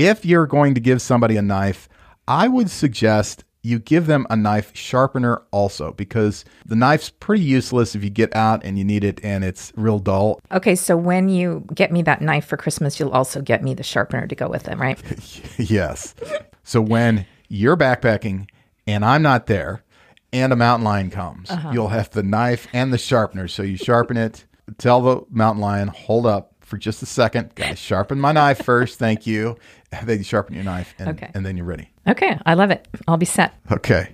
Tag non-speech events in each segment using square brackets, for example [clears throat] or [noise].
if you're going to give somebody a knife, I would suggest you give them a knife sharpener also because the knife's pretty useless if you get out and you need it and it's real dull. Okay, so when you get me that knife for Christmas, you'll also get me the sharpener to go with it, right? [laughs] yes. So when you're backpacking and I'm not there and a mountain lion comes, uh-huh. you'll have the knife and the sharpener. So you sharpen it, tell the mountain lion, hold up for just a second. Guys, sharpen my knife first. Thank you. [laughs] Then you sharpen your knife and, Okay. and then you're ready. Okay, I love it. I'll be set. Okay.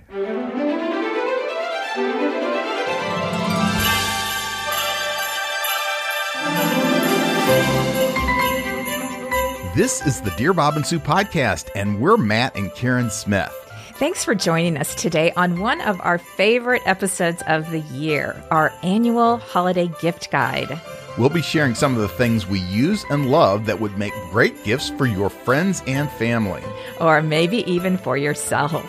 This is the Dear Bob and Sue podcast, and we're Matt and Karen Smith. Thanks for joining us today on one of our favorite episodes of the year, our annual holiday gift guide. We'll be sharing some of the things we use and love that would make great gifts for your friends and family. Or maybe even for yourself.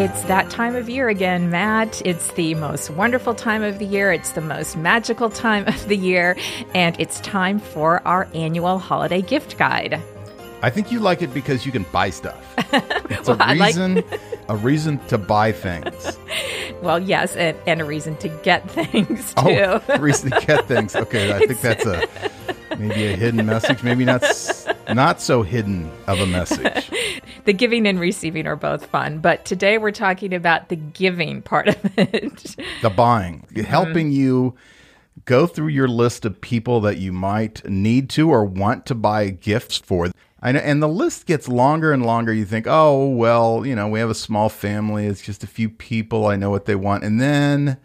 It's that time of year again, Matt. It's the most wonderful time of the year. It's the most magical time [laughs] of the year. And it's time for our annual holiday gift guide. I think you like it because you can buy stuff. [laughs] It's a Well, like- reason, a reason to buy things. [laughs] Well, yes, and, and a reason to get things oh, too. Oh, [laughs] a reason to get things. Okay, I think that's a maybe a hidden message. Maybe not not so hidden of a message. the giving and receiving are both fun, but today we're talking about the giving part of it. The buying, helping mm. you go through your list of people that you might need to or want to buy gifts for. I know, and the list gets longer and longer. You think, oh well, you know, we have a small family. It's just a few people. I know what they want, and then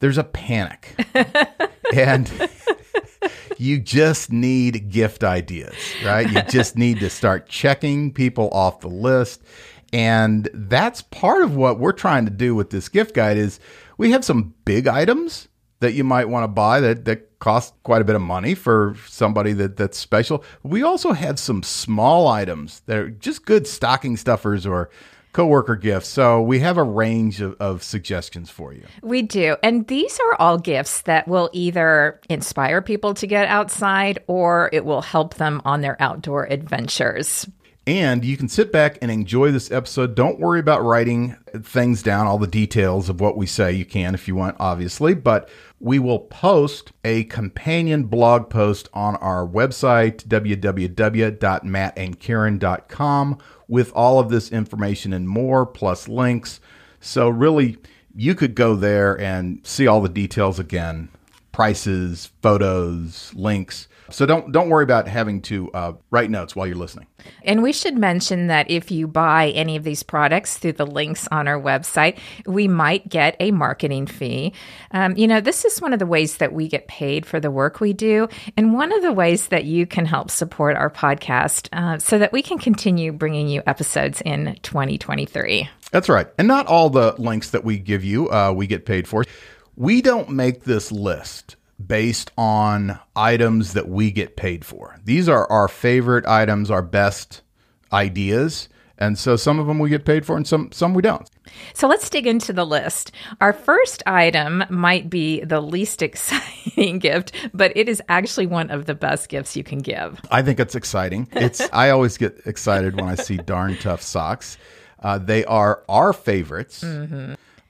there's a panic, [laughs] and [laughs] you just need gift ideas, right? You [laughs] just need to start checking people off the list. And that's part of what we're trying to do with this gift guide is we have some big items that you might want to buy that, that cost quite a bit of money for somebody that, that's special. We also have some small items that are just good stocking stuffers or coworker gifts. So we have a range of, of suggestions for you. we do. And these are all gifts that will either inspire people to get outside or it will help them on their outdoor adventures. And you can sit back and enjoy this episode. Don't worry about writing things down, all the details of what we say. You can if you want, obviously, but we will post a companion blog post on our website, www.mattandkaren.com, with all of this information and more, plus links. So, really, you could go there and see all the details again prices, photos, links. So don't don't worry about having to uh, write notes while you're listening. And we should mention that if you buy any of these products through the links on our website, we might get a marketing fee. Um, you know, this is one of the ways that we get paid for the work we do, and one of the ways that you can help support our podcast uh, so that we can continue bringing you episodes in 2023. That's right. And not all the links that we give you, uh, we get paid for. We don't make this list based on items that we get paid for. These are our favorite items, our best ideas. And so some of them we get paid for and some some we don't. So let's dig into the list. Our first item might be the least [laughs] exciting gift, but it is actually one of the best gifts you can give. I think it's exciting. It's [laughs] I always get excited when I see darn tough socks. Uh, they are our favorites.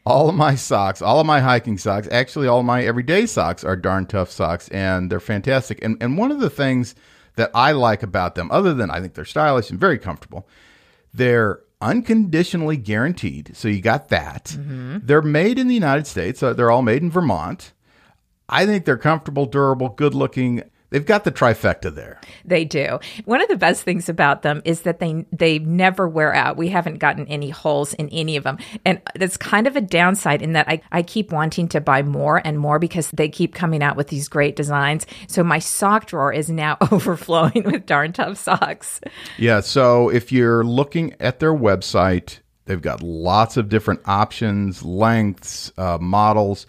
All of my socks, all of my hiking socks, actually all my everyday socks are darn tough socks, and they're fantastic. And and one of the things that I like about them, other than I think they're stylish and very comfortable, they're unconditionally guaranteed. So you got that. They're made in the United States. Uh, they're all made in Vermont. I think they're comfortable, durable, good looking. They've got the trifecta there. They do. One of the best things about them is that they they never wear out. We haven't gotten any holes in any of them. And that's kind of a downside in that I, I keep wanting to buy more and more because they keep coming out with these great designs. So my sock drawer is now [laughs] overflowing with darn tough socks. Yeah. So if you're looking at their website, they've got lots of different options, lengths, uh, models.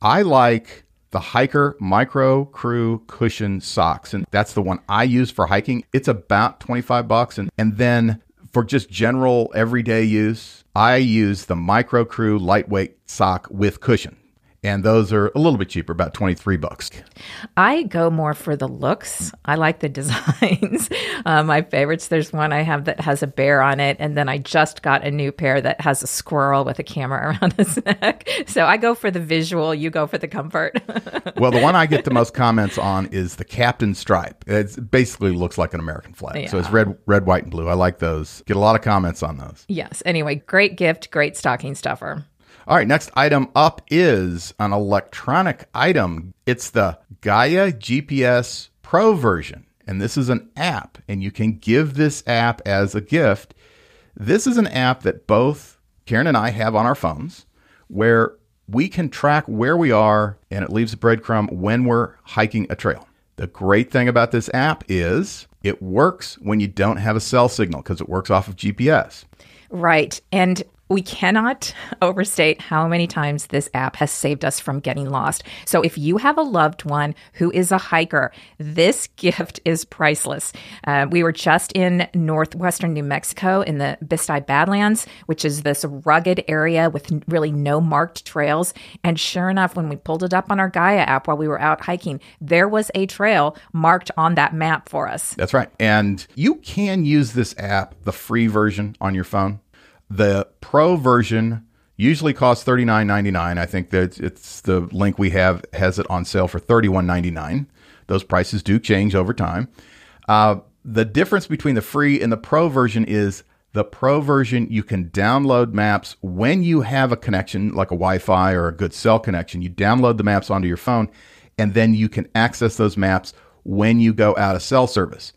I like the Hiker Micro Crew Cushion Socks, and that's the one I use for hiking. It's about 25 bucks. And, and then for just general everyday use, I use the Micro Crew lightweight sock with cushion and those are a little bit cheaper, about 23 bucks. I go more for the looks. I like the [laughs] designs. uh, my favorites, there's one I have that has a bear on it, and then I just got a new pair that has a squirrel with a camera [laughs] around his neck. So I go for the visual, you go for the comfort. [laughs] well, the one I get the most comments on is the Captain Stripe. It basically looks like an American flag. Yeah. So it's red, red, white, and blue. I like those. Get a lot of comments on those. Yes. Anyway, great gift, great stocking stuffer. All right, next item up is an electronic item. It's the Gaia GPS Pro version, and this is an app, and you can give this app as a gift. This is an app that both Karen and I have on our phones where we can track where we are and it leaves a breadcrumb when we're hiking a trail. The great thing about this app is it works when you don't have a cell signal because it works off of GPS. Right. And we cannot [laughs] overstate how many times this app has saved us from getting lost. So if you have a loved one who is a hiker, this [laughs] gift is priceless. Uh, we were just in northwestern New Mexico in the Bisti Badlands, which is this rugged area with really no marked trails. And sure enough, when we pulled it up on our Gaia app while we were out hiking, there was a trail marked on that map for us. That's right. And you can use this app, the free version on your phone. The pro version usually costs thirty nine ninety nine. I think that it's the link we have has it on sale for thirty one ninety nine. Those prices do change over time. Uh, the difference between the free and the pro version is the pro version you can download maps when you have a connection like a Wi-Fi or a good cell connection. You download the maps onto your phone, and then you can access those maps when you go out of cell service.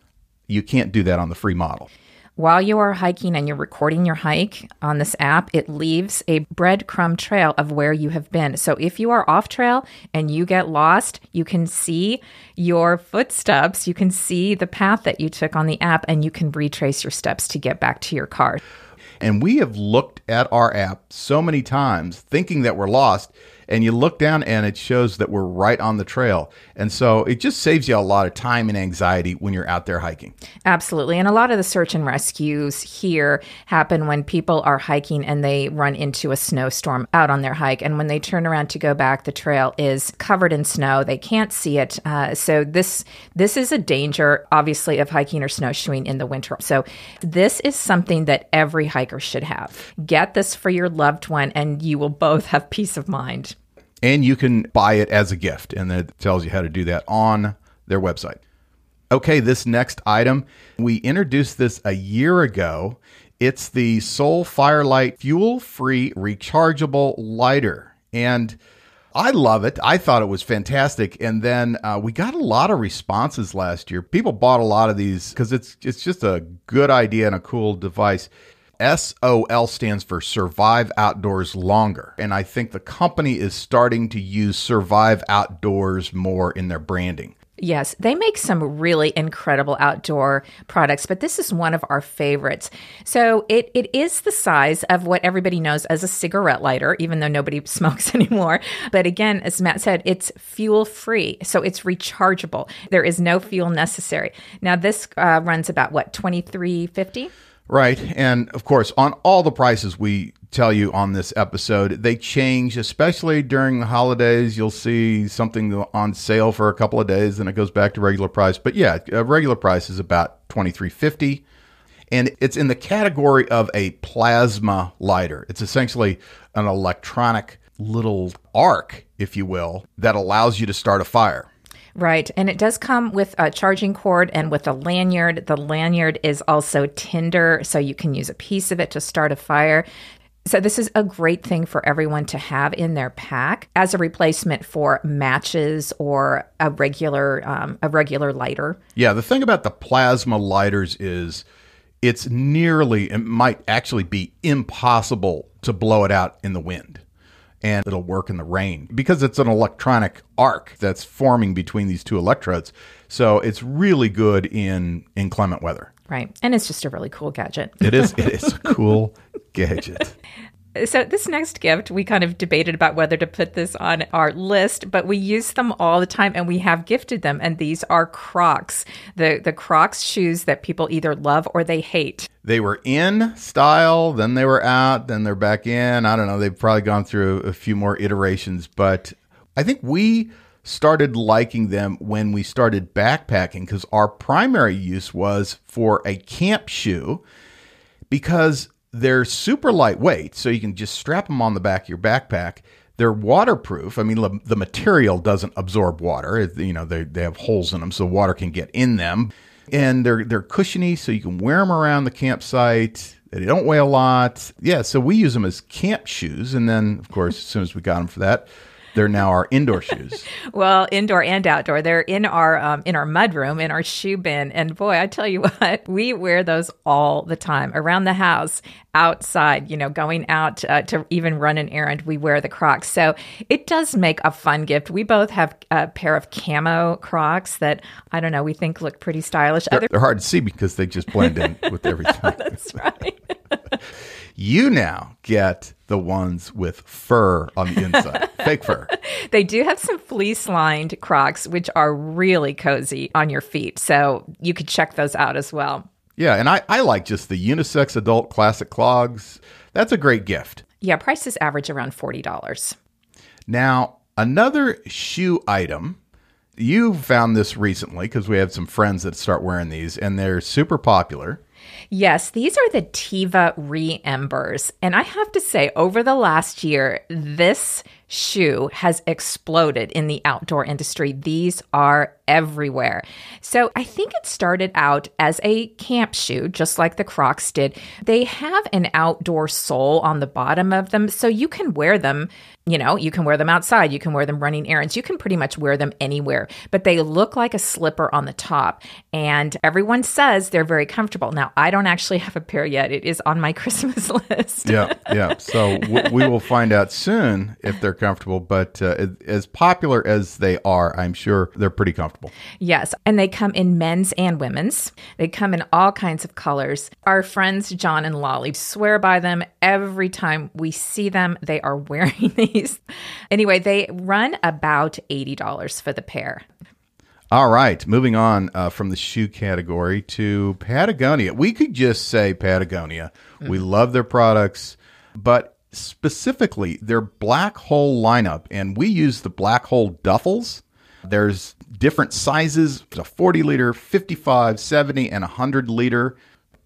You can't do that on the free model. While you are hiking and you're recording your hike on this app, it leaves a breadcrumb trail of where you have been. So if you are off trail and you get lost, you can see your footsteps, you can see the path that you took on the app, and you can retrace your steps to get back to your car. And we have looked at our app so many times thinking that we're lost and you look down and it shows that we're right on the trail. And so it just saves you a lot of time and anxiety when you're out there hiking. Absolutely. And a lot of the search and rescues here happen when people are hiking and they run into a snowstorm out on their hike. And when they turn around to go back, the trail is covered in snow. They can't see it. Uh, so this this is a danger, obviously, of hiking or snowshoeing in the winter. So this is something that every hiker should have. Get this for your loved one, and you will both have peace of mind and you can buy it as a gift, and it tells you how to do that on their website. Okay, this next item, we introduced this a year ago. It's the SOL Fire Lite fuel free rechargeable lighter. And I love it. I thought it was fantastic. And then uh, we got a lot of responses last year. People bought a lot of these because it's, it's just a good idea and a cool device. SOL stands for Survive Outdoors Longer. And I think the company is starting to use Survive Outdoors more in their branding. Yes, they make some really incredible outdoor products, but this is one of our favorites. So it, it is the size of what everybody knows as a cigarette lighter, even though nobody [laughs] smokes anymore. But again, as Matt said, it's fuel free. So it's rechargeable. There is no fuel necessary. Now this uh, runs about what, 2350? Right. And of course, on all the prices we tell you on this episode, they change, especially during the holidays. You'll see something on sale for a couple of days and it goes back to regular price. But yeah, regular price is about 23.50 and it's in the category of a plasma lighter. It's essentially an electronic little arc, if you will, that allows you to start a fire. Right. And it does come with a charging cord and with a lanyard. The lanyard is also tinder, so you can use a piece of it to start a fire. So this is a great thing for everyone to have in their pack as a replacement for matches or a regular um, a regular lighter. Yeah, the thing about the plasma lighters is it's nearly it might actually be impossible to blow it out in the wind and it'll work in the rain because it's an electronic arc that's forming between these two electrodes. So it's really good in inclement weather. Right. And it's just a really cool gadget. it is it is a [laughs] cool gadget. So, this next gift, we kind of debated about whether to put this on our list, but we use them all the time and we have gifted them. And these are Crocs, the, the Crocs shoes that people either love or they hate. They were in style, then they were out, then they're back in. I don't know. They've probably gone through a few more iterations, but I think we started liking them when we started backpacking because our primary use was for a camp shoe because they're super lightweight, so you can just strap them on the back of your backpack. They're waterproof. I mean, the, material doesn't absorb water. You know, they, they have holes in them, so water can get in them. And they're they're cushiony, so you can wear them around the campsite. They don't weigh a lot. Yeah, so we use them as camp shoes. And then, of course, as soon as we got them for that, they're now our indoor shoes. [laughs] Well, indoor and outdoor. They're in our um, in our mud room, in our shoe bin, and boy, I tell you [laughs] what, we wear those all the time around the house, outside. You know, going out uh, to even run an errand, we wear the Crocs. So it does make a fun gift. We both have a pair of camo Crocs that I don't know, we think look pretty stylish. Other They're hard to see because they just blend in with everything. [laughs] that's right. You now get the ones with fur on the inside, [laughs] fake fur. They do have some fleece lined Crocs, which are really cozy on your feet. So you could check those out as well. Yeah, and I, I like just the unisex adult classic clogs. That's a great gift. Yeah, prices average around $40. Now, another shoe item. You found this recently because we have some friends that start wearing these, and they're super popular. Yes, these are the Teva Re-Embers. And I have to say, over the last year, this shoe has exploded in the outdoor industry. These are everywhere. So I think it started out as a camp shoe, just like the Crocs did. They have an outdoor sole on the bottom of them, so you can wear them. You know, you can wear them outside, you can wear them running errands, you can pretty much wear them anywhere, but they look like a slipper on the top. And everyone says they're very comfortable. Now, I don't actually have a pair yet. It is on my [laughs] Christmas list. Yeah, yeah. So w- we will find out soon if they're comfortable. But uh, as- popular as they are, I'm sure they're pretty comfortable. Yes, and they come in men's and women's. They come in all kinds of colors. Our friends John and Lolly swear by them every time we see them. They are [laughs] wearing these. Anyway, they run about $80 for the pair. All right, moving on uh, from the shoe category to Patagonia. We could just say Patagonia. We love their products, but specifically their black hole lineup, and we use the black hole duffels. There's different sizes a 40 liter, 55, 70, and 100 liter.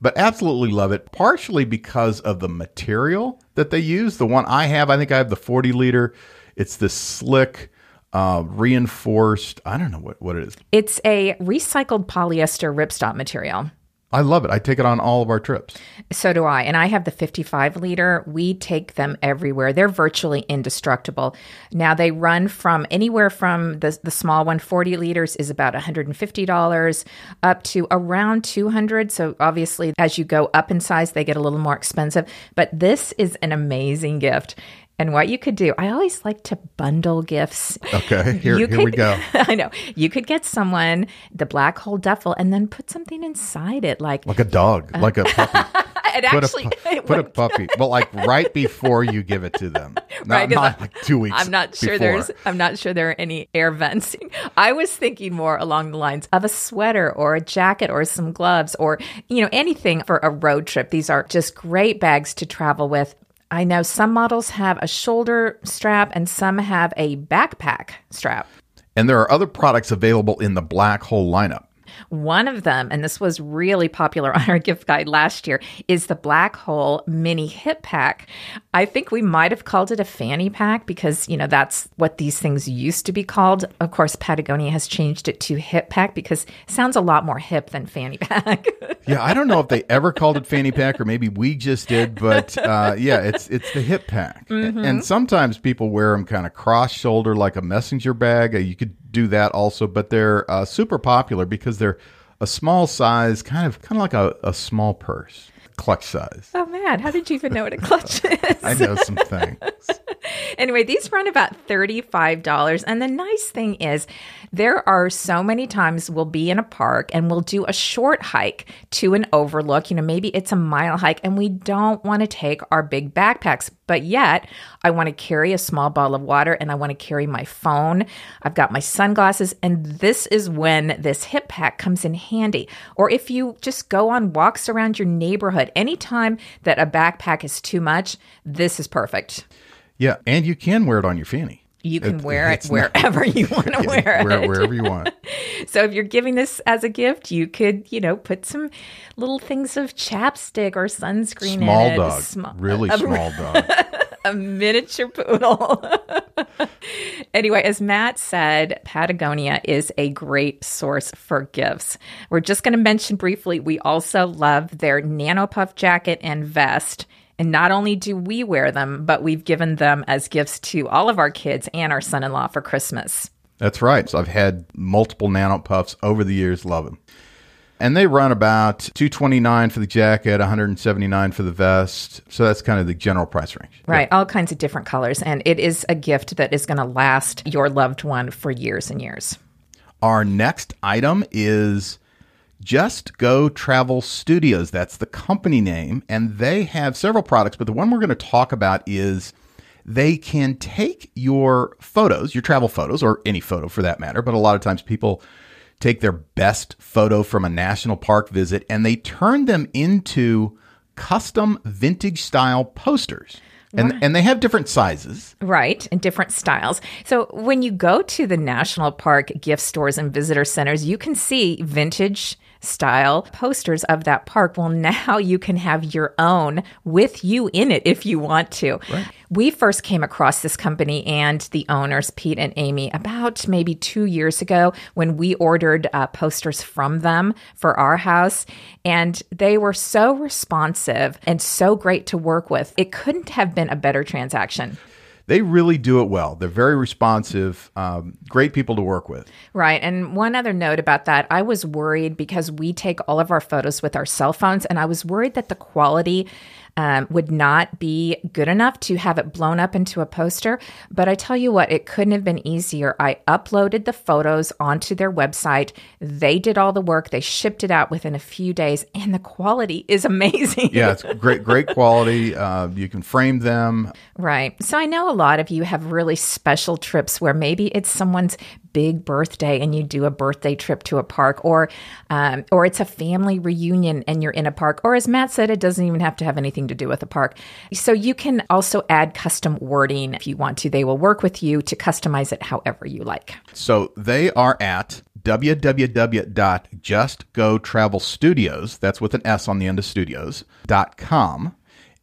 But absolutely love it, partially because of the material that they use. The one I have, I think I have the 40 liter. It's this slick, uh, reinforced. I don't know what, what it is. It's a recycled polyester ripstop material. I love it. I take it on all of our trips. So do I. And I have the 55 liter. We take them everywhere. They're virtually indestructible. Now they run from anywhere from the, the small one, 40 liters is about $150 up to around 200. So obviously as you go up in size, they get a little more expensive, but this is an amazing gift. And what you could do, I always like to bundle gifts. Okay, [laughs] here, You here we go. [laughs] I know. You could get someone the black hole duffel and then put something inside it, like Like a dog, uh, like a [laughs] puppy. it Put actually a, put a puppy, but like right before you give it to them. Not, Right, not like two weeks. I'm not sure before. there's I'm not sure there are any air vents. I was thinking more along the lines of a sweater or a jacket or some gloves or you know anything for a road trip. These are just great bags to travel with. I know some models have a shoulder strap and some have a backpack strap. And there are other products available in the black hole lineup. One of them, and this was really popular [laughs] on our gift guide last year, is the Black Hole Mini Hip Pack. I think we might have called it a fanny pack because, you know, that's what these things used to be called. Of course, Patagonia has changed it to hip pack because it sounds a lot more hip than fanny pack. [laughs] Yeah, I don't know if they ever called it fanny pack or maybe we just did, but uh, yeah, it's it's the hip pack. Mm-hmm. And sometimes people wear them kind of cross shoulder like a messenger bag. Uh, You could do that also, but they're uh, super popular because they're a small size, kind of kind of like a, a small purse, clutch size. oh, man. How did you even know what a clutch [laughs] is? I know some things. [laughs] anyway, these run about $35. And the nice thing is, there are so many times we'll be in a park and we'll do a short hike to an overlook. You know, maybe it's a mile hike and we don't want to take our big backpacks, but yet I want to carry a small bottle of water and I want to carry my phone. I've got my sunglasses, and this is when this hip pack comes in handy. Or if you just go on walks around your neighborhood, anytime that a backpack is too much, this is perfect. Yeah, and you can wear it on your fanny. You can it, wear it wherever not, you [laughs] want to wear it. Wherever you want. [laughs] so if you're giving this as a gift, you could, you know, put some little things of chapstick or sunscreen small in it. Dog. Small dog. Really small dog. a miniature poodle. [laughs] anyway, as Matt said, Patagonia is a great source for gifts. We're just going to mention briefly, we also love their Nano Puff jacket and vest. And not only do we wear them, but we've given them as gifts to all of our kids and our son in law for Christmas. That's right. So I've had multiple nano puffs over the years, love them. And they run about 229 for the jacket, 179 for the vest. So that's kind of the general price range. Right, yeah. all kinds of different colors and it is a gift that is going to last your loved one for years and years. Our next item is just Go Travel Studios. That's the company name. And they have several products, but the one we're going to talk about is they can take your photos, your travel photos, or any photo for that matter. But a lot of times people take their best photo from a national park visit and they turn them into custom vintage style posters. And, and they have different sizes. Right, and different styles. So when you go to the national park gift stores and visitor centers, you can see vintage style posters of that park. Well, [laughs] now you can have your own with you in it if you want to. Right. We first came across this company and the owners, Pete and Amy, about maybe two years ago when we ordered uh, posters from them for our house. And they were so responsive and so great to work with. It couldn't have been a better transaction they really do it well. They're very responsive, um, great people to work with. Right. And one other note about that I was worried because we take all of our photos with our cell phones, and I was worried that the quality um, would not be good enough to have it blown up into a poster. But I tell you what, it couldn't have been easier. I uploaded the photos onto their website. They did all the work. They shipped it out within a few days, and the quality is [laughs] amazing. yeah, it's great, great quality. Uh, you can frame them. Right. So I know a lot of you have really special trips where maybe it's someone's big birthday and you do a birthday trip to a park, or um, or it's a family reunion and you're in a park, or as Matt said, it doesn't even have to have anything to do with a park. So you can also add custom wording if you want to. They will work with you to customize it however you like. So they are at www.justgotravelstudios. That's with an S on the end of studios.com.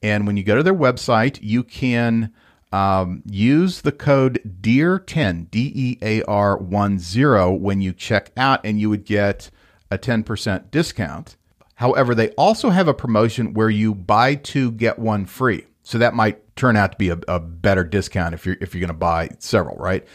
And when you go to their website, you can um, use the code DEAR10, D E A R 1 0, when you check out, and you would get a 10% discount. However, they also have a promotion where you buy two, get one free. So that might turn out to be a, a better discount if you're if you're going to buy several, right?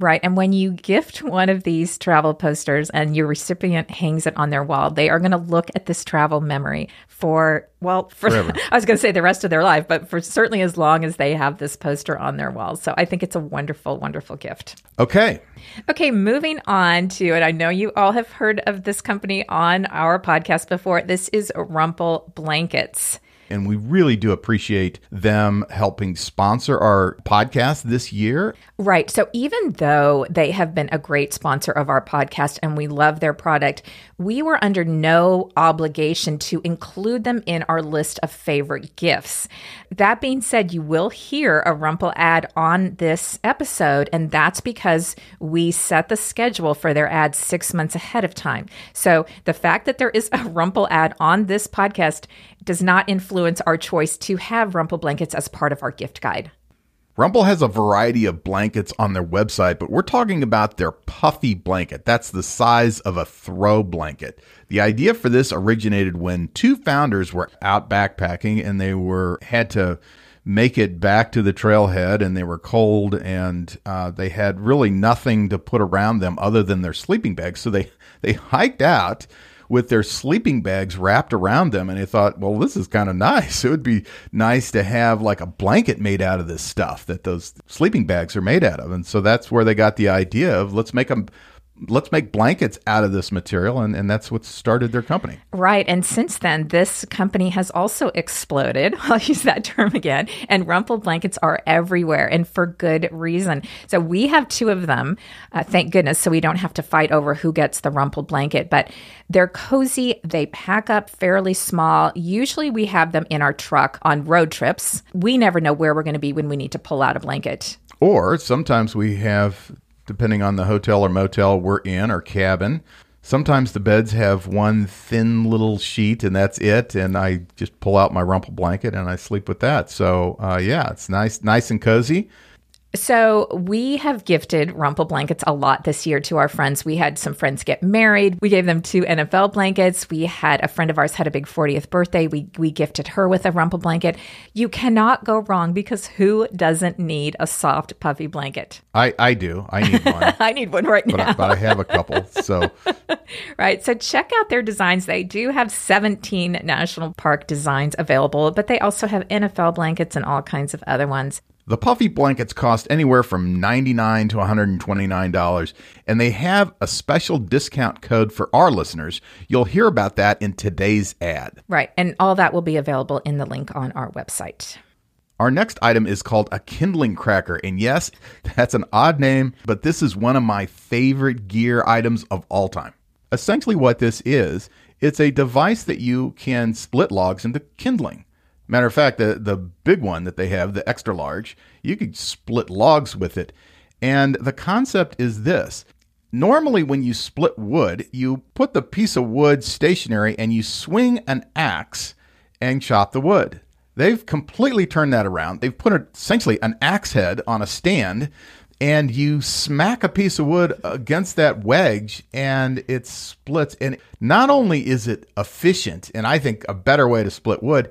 Right. And when you gift [laughs] one of these travel posters and your recipient hangs it on their wall, they are going to look at this travel memory for, well, [laughs] for, I was going to say the rest of their life, but for certainly as long as they have this poster on their wall. So I think it's a wonderful, wonderful gift. Okay. Okay. Moving on to, and I know you all have heard of this company on our podcast before. This is Rumpl Blankets and we really do appreciate them helping sponsor our podcast this year. Right. So even though they have been a great sponsor of our podcast and we love their product, we were under no obligation to include them in our list of favorite gifts. That being said, you will hear a Rumpl ad on this episode, and that's because we set the schedule for their ads six months ahead of time. So the fact that there is a Rumpl ad on this podcast does not influence our choice to have Rumpl blankets as part of our gift guide. Rumpl has a variety of blankets on their website, but we're talking about their puffy blanket. That's the size of a throw blanket. The idea for this originated when two founders were out backpacking and they were had to make it back to the trailhead and they were cold and uh, they had really nothing to put around them other than their sleeping bags. So they they hiked out with their sleeping bags wrapped around them. And they thought, well, this is kind of nice. [laughs] It would be nice to have like a blanket made out of this stuff that those sleeping bags are made out of. And so that's where they got the idea of let's make them let's make blankets out of this material and, and that's what started their company. Right and since then this company has also exploded. [laughs] I'll use that term again. And Rumpl blankets are everywhere and for good reason. So we have two of them uh, thank goodness so we don't have to fight over who gets the Rumpl blanket. But they're cozy they pack up fairly small. Usually we have them in our truck on road trips. We never know where we're going to be when we need to pull out a blanket. Or sometimes we have depending on the hotel or motel we're in or cabin. Sometimes the beds have one thin little sheet and that's it, and I just pull out my Rumpl blanket and I sleep with that. So uh, yeah, it's nice, nice and cozy. So, we have gifted Rumpl blankets a lot this year to our friends. We had some friends get married. We gave them two NFL blankets. We had a friend of ours had a big 40th birthday. We we gifted her with a Rumpl blanket. You cannot go wrong because who doesn't need a soft puffy blanket? I I do. I need one. [laughs] I need one right but now. I, but I have a couple. So [laughs] Right. So check out their designs. They do have 17 national park designs available, but they also have NFL blankets and all kinds of other ones. The puffy blankets cost anywhere from 99 to $129, and they have a special discount code for our listeners. You'll hear about that in today's ad. Right. And all that will be available in the link on our website. Our next item is called a kindling cracker. And yes, [laughs] that's an odd name, but this is one of my favorite gear items of all time. Essentially, what this is, it's a device that you can split logs into kindling. Matter of fact, the, the big one that they have, the extra large, you could split logs with it. And the concept is this normally, when you split wood, you put the piece of wood stationary and you swing an axe and chop the wood. They've completely turned that around. They've put essentially an axe head on a stand and you smack a piece of wood against that wedge and it splits. And not only is it efficient, and I think a better way to split wood,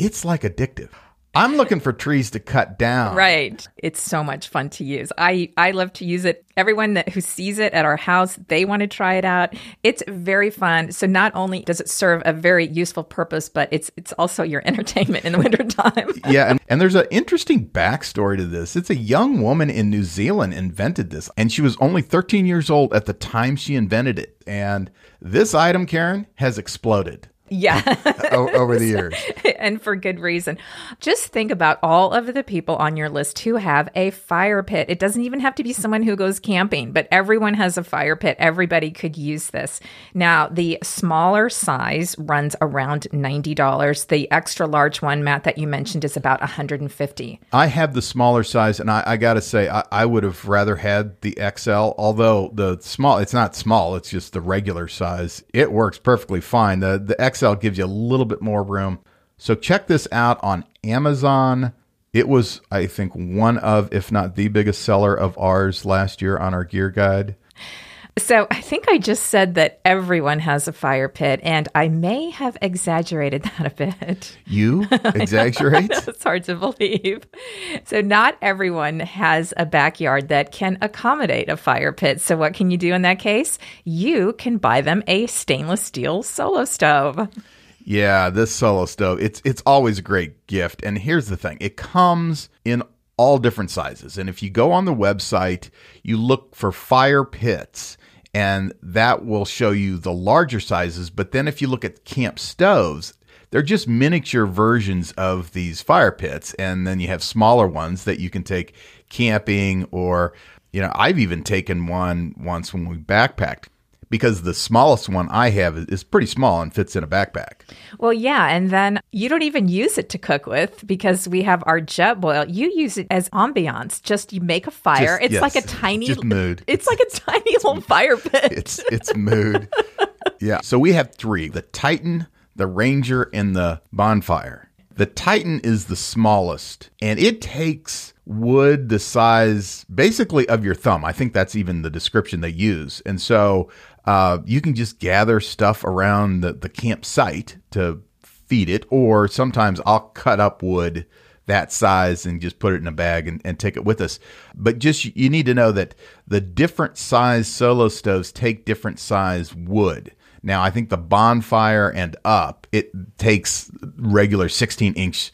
it's like addictive. I'm looking for trees to cut down. Right. It's so much fun to use. I, I love to use it. Everyone that who sees it at our house, they want to try it out. It's very fun. So not only does it serve a very useful purpose, but it's it's also your [laughs] entertainment in the wintertime. [laughs] yeah, and, and there's an interesting backstory to this. It's a young woman in New Zealand invented this, and she was only 13 years old at the time she invented it. And this item, Karen, has exploded. Yeah. [laughs] over the [laughs] years. and for good reason. Just think about all of the people on your list who have a fire pit. It doesn't even have to be someone who goes camping, but everyone has a fire pit. Everybody could use this. Now, the smaller size runs around $90. The extra large one, Matt, that you mentioned is about 150 I have the smaller size, and I, I got to say, I, I would have rather had the XL, although the small, it's not small, it's just the regular size. It works perfectly fine. The, the XL XL gives you a little bit more room. So check this out on Amazon. It was, I think, one of, if not the biggest seller of ours last year on our gear guide. So I think I just said that everyone has a fire pit, and I may have exaggerated [laughs] that a bit. You [laughs] exaggerate? [laughs] it's hard to believe. So not everyone has a backyard that can accommodate a fire pit. So what can you do in that case? You can buy them a stainless steel solo stove. Yeah, this solo stove, it's it's always a great gift. And here's the thing. It comes in all different sizes. And if you go on the website, you look for fire pits and that will show you the larger sizes. But then if you look at camp stoves, they're just miniature versions of these fire pits. And then you have smaller ones that you can take camping or, you know, I've even taken one once when we backpacked because the smallest one I have is pretty small and fits in a backpack. Well, yeah. And then you don't even use it to cook with because we have our Jetboil. You use it as ambiance. Just you make a fire. Just, it's yes, like a tiny just mood. It's like a [laughs] tiny little fire pit. It's it's mood. yeah. So we have three: the Titan, the Ranger, and the Bonfire. The Titan is the smallest, and it takes wood the size basically of your thumb. I think that's even the description they use. And so uh, you can just gather stuff around the, the campsite to feed it, or sometimes I'll cut up wood that size and just put it in a bag and, and take it with us. But just you need to know that the different size solo stoves take different size wood. Now, I think the bonfire and up, it takes regular 16 inch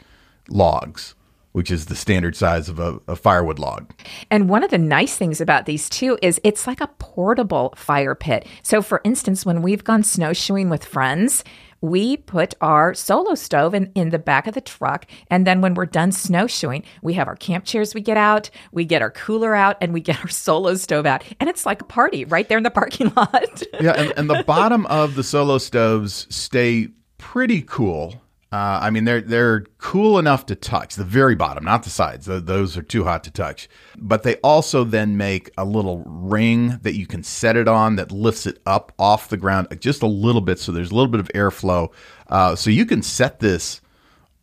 logs which is the standard size of a, a, firewood log. And one of the nice things about these too is it's like a portable fire pit. So, for instance, when we've gone snowshoeing with friends, we put our solo stove in, in the back of the truck. And then when we're done snowshoeing, we have our camp chairs we get out, we get our cooler out, and we [laughs] get our solo stove out. And it's like a party right there in the parking lot. yeah. And, and the [laughs] bottom of the solo stoves stay pretty cool uh, I mean, they're they're cool enough to touch the very bottom, not the sides. Those are too hot to touch. But they also then make a little ring that you can set it on that lifts it up off the ground just a little bit, so there's a little bit of airflow. Uh, so you can set this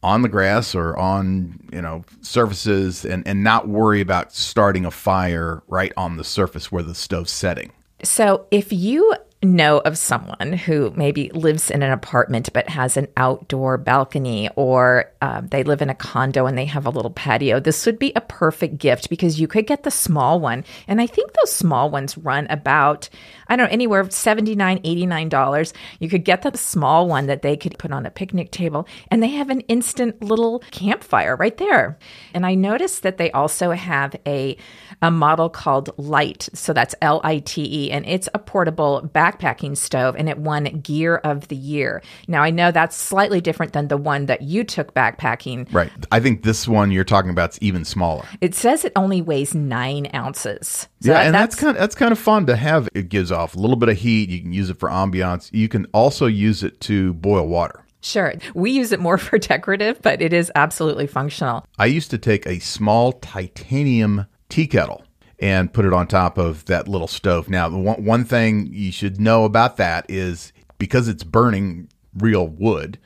on the grass or on you know surfaces and and not worry about starting a fire right on the surface where the stove's setting. So if you know of someone who maybe lives in an apartment but has an outdoor balcony, or uh, they live in a condo and they have a little patio, this would be a perfect gift because you could get the small one. And I think those small ones run about, I don't know, anywhere $79, $89. You could get the small one that they could put on a picnic table, and they have an instant little campfire right there. And I noticed that they also have a, a model called Lite. So that's L I T E, and it's a portable backpacking stove and it won Gear of the Year. Now, I know that's slightly different than the one that you took backpacking. Right. I think this one you're talking about is even smaller. It says it only weighs nine ounces. So yeah, and that's, that's kind of, that's kind of fun to have. It gives off a little bit of heat. You can use it for ambiance. You can also use it to boil water. Sure. We use it more [laughs] for decorative, but it is absolutely functional. I used to take a small titanium tea kettle and put it on top of that little stove. Now, the one, one thing you should know about that is because it's burning real wood,